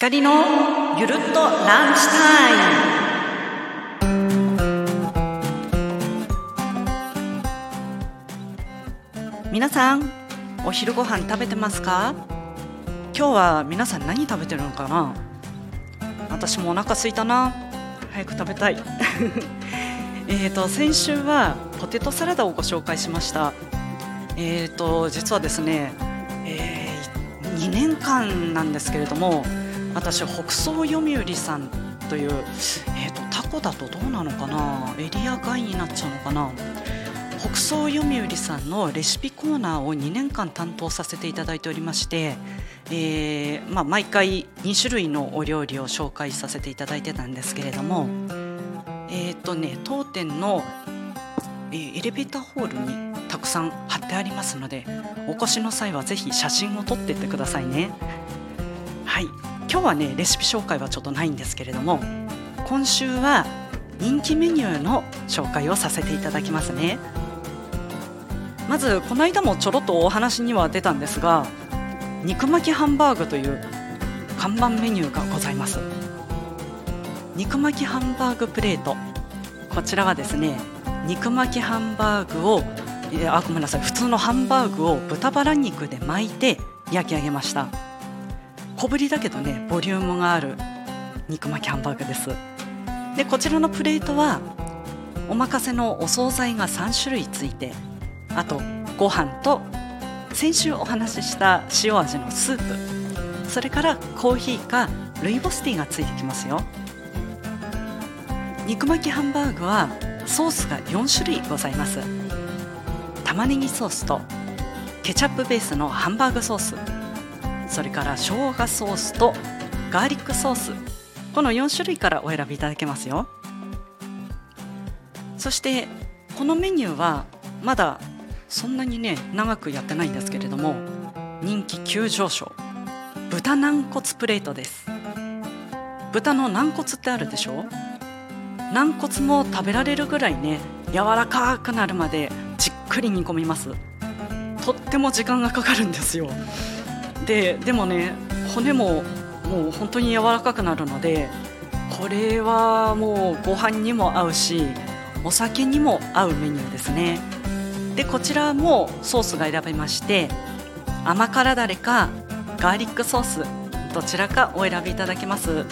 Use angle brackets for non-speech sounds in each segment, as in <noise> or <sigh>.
光のゆるっとランチタイム。皆さんお昼ご飯食べてますか？今日は皆さん何食べてるのかな？私もお腹空いたな。早く食べたい。<laughs> えと先週はポテトサラダをご紹介しました。えーと実はですね、えー、2年間なんですけれども私北総読売さんという、えーと、タコだとどうなのかな？エリア外になっちゃうのかな？北総読売さんのレシピコーナーを2年間担当させていただいておりまして、えーまあ、毎回2種類のお料理を紹介させていただいてたんですけれども、えーとね、当店の、えー、エレベーターホールにたくさん貼ってありますのでお越しの際はぜひ写真を撮っていってくださいね。はい。今日はねレシピ紹介はちょっとないんですけれども今週は人気メニューの紹介をさせていただきますね。まずこの間もちょろっとお話には出たんですが肉巻きハンバーグという看板メニューがございます。肉巻きハンバーグプレート。こちらはですね肉巻きハンバーグをあごめんなさい普通のハンバーグを豚バラ肉で巻いて焼き上げました。小ぶりだけどねボリュームがある肉巻きハンバーグです。でこちらのプレートはお任せのお惣菜が3種類ついてあとご飯と先週お話しした塩味のスープ。それからコーヒーかルイボスティーがついてきますよ。肉巻きハンバーグはソースが4種類ございます。玉ねぎソースとケチャップベースのハンバーグソース。それから生姜ソースとガーリックソース。この4種類からお選びいただけますよ。そしてこのメニューはまだそんなにね長くやってないんですけれども人気急上昇。豚軟骨プレートです。豚の軟骨ってあるでしょ？軟骨も食べられるぐらいね柔らかくなるまでじっくり煮込みます。とっても時間がかかるんですよ。ででもね骨ももう本当に柔らかくなるのでこれはもうご飯にも合うしお酒にも合うメニューですね。でこちらもソースが選べまして甘辛だれかガーリックソースどちらかお選びいただけます。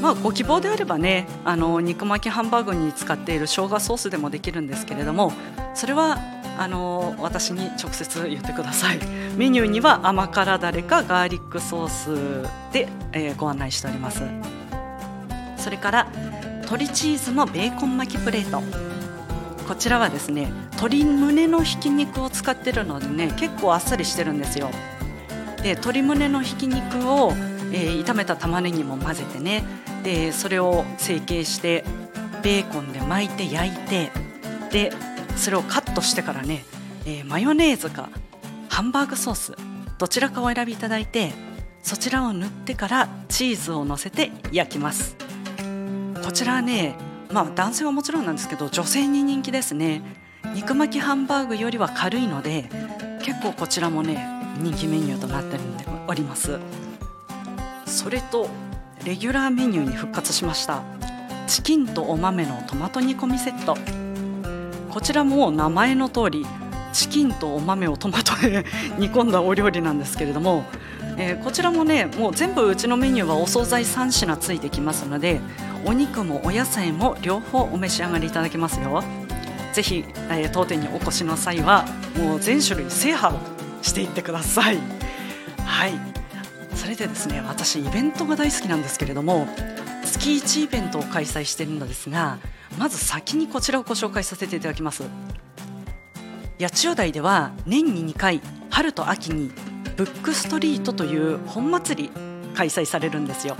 まあご希望であればねあの肉巻きハンバーグに使っている生姜ソースでもできるんですけれどもそれはあの私に直接言ってください。メニューには甘辛だれかガーリックソースで、えー、ご案内しております。それから鶏チーズのベーコン巻きプレート。こちらはですね鶏胸のひき肉を使ってるのでね結構あっさりしてるんですよ。で鶏胸のひき肉を、えー、炒めた玉ねぎも混ぜてねでそれを成形してベーコンで巻いて焼いてでそれをカットしてからね、えー、マヨネーズかハンバーグソースどちらかお選びいただいてそちらを塗ってからチーズをのせて焼きます。こちらはねまあ男性はもちろんなんですけど女性に人気ですね。肉巻きハンバーグよりは軽いので結構こちらもね人気メニューとなっております。それとレギュラーメニューに復活しました。チキンとお豆のトマト煮込みセット。こちらも名前の通りチキンとお豆をトマトで <laughs> 煮込んだお料理なんですけれども、えー、こちらもねもう全部うちのメニューはお惣菜3品ついてきますのでお肉もお野菜も両方お召し上がりいただけますよ。ぜひ、えー、当店にお越しの際はもう全種類制覇していってください。はい。それでですね私イベントが大好きなんですけれども月1イベントを開催しているのですがまず先にこちらをご紹介させていただきます。八千代台では年に2回春と秋にブックストリートという本祭り開催されるんですよ。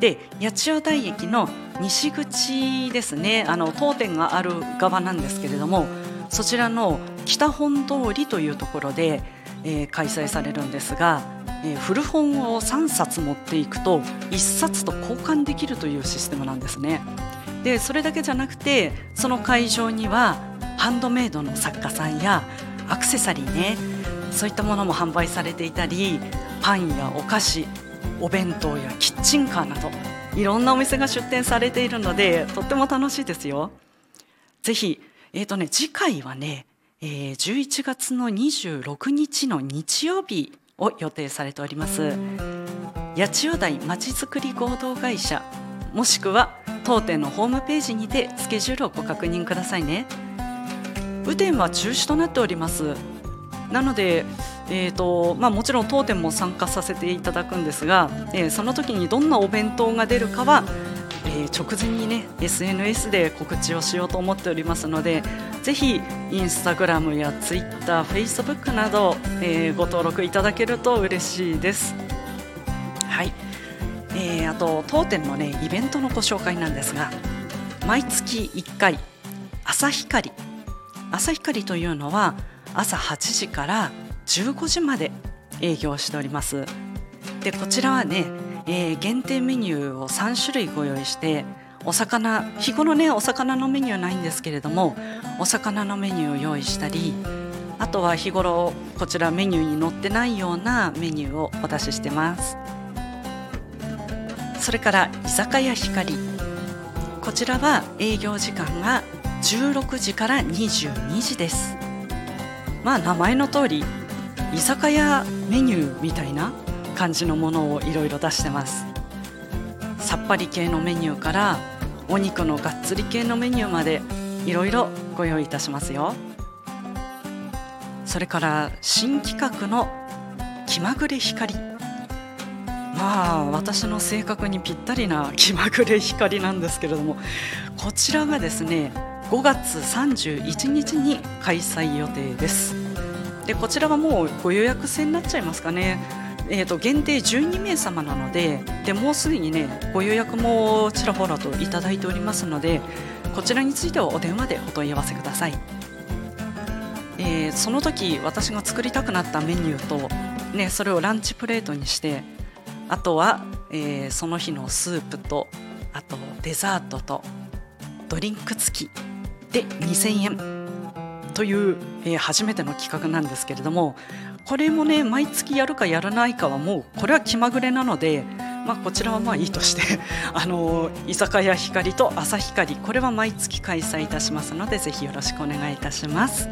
で八千代台駅の西口ですね。あの当店がある側なんですけれどもそちらの北本通りというところで、えー、開催されるんですが、えー、古本を3冊持っていくと1冊と交換できるというシステムなんですね。でそれだけじゃなくてその会場にはハンドメイドの作家さんやアクセサリーねそういったものも販売されていたりパンやお菓子お弁当やキッチンカーなどいろんなお店が出店されているのでとっても楽しいですよ。ぜひ、えーとね、次回はね、えー、11月の26日の日曜日を予定されております八千代台まちづくり合同会社もしくは当店のホームページにてスケジュールをご確認くださいね雨天は中止となっておりますなので、えーとまあ、もちろん当店も参加させていただくんですが、えー、その時にどんなお弁当が出るかは、えー、直前にね SNS で告知をしようと思っておりますのでぜひインスタグラムやツイッター、フェイスブックなど、えー、ご登録いただけると嬉しいです。えー、あと当店のねイベントのご紹介なんですが毎月1回朝光。朝光というのは朝8時から15時まで営業しております。でこちらはね、えー、限定メニューを3種類ご用意してお魚日頃ねお魚のメニューないんですけれどもお魚のメニューを用意したりあとは日頃こちらメニューに載ってないようなメニューをお出ししてます。それから居酒屋光。こちらは営業時間が16時から22時です。まあ名前の通り居酒屋メニューみたいな感じのものをいろいろ出してます。さっぱり系のメニューからお肉のがっつり系のメニューまでいろいろご用意いたしますよ。それから新企画の気まぐれ光。まあ私の性格にぴったりな気まぐれ光なんですけれどもこちらがですね5月31日に開催予定です。でこちらはもうご予約制になっちゃいますかね。えーと、限定12名様なのででもうすでにねご予約もちらほらといただいておりますのでこちらについてはお電話でお問い合わせください、えー、その時私が作りたくなったメニューと、ね、それをランチプレートにしてあとは、えー、その日のスープとあとデザートとドリンク付きで2000円という、えー、初めての企画なんですけれどもこれもね毎月やるかやらないかはもうこれは気まぐれなので、まあ、こちらはまあいいとして <laughs> あの居酒屋光と朝光これは毎月開催いたしますのでぜひよろしくお願いいたします。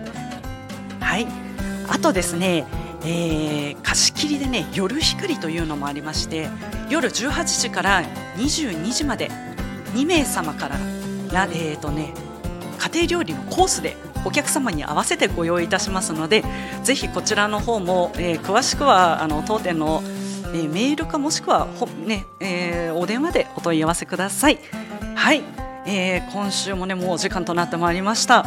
はいあとですねえー、貸し切りでね夜光というのもありまして夜18時から22時まで2名様からえーとね、家庭料理のコースでお客様に合わせてご用意いたしますのでぜひこちらの方も、えー、詳しくはあの当店の、えー、メールかもしくはほ、ねえー、お電話でお問い合わせください。はい、えー、今週もねもうお時間となってまいりました。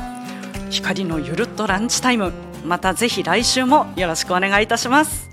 光のゆるっとランチタイム。またぜひ来週もよろしくお願いいたします。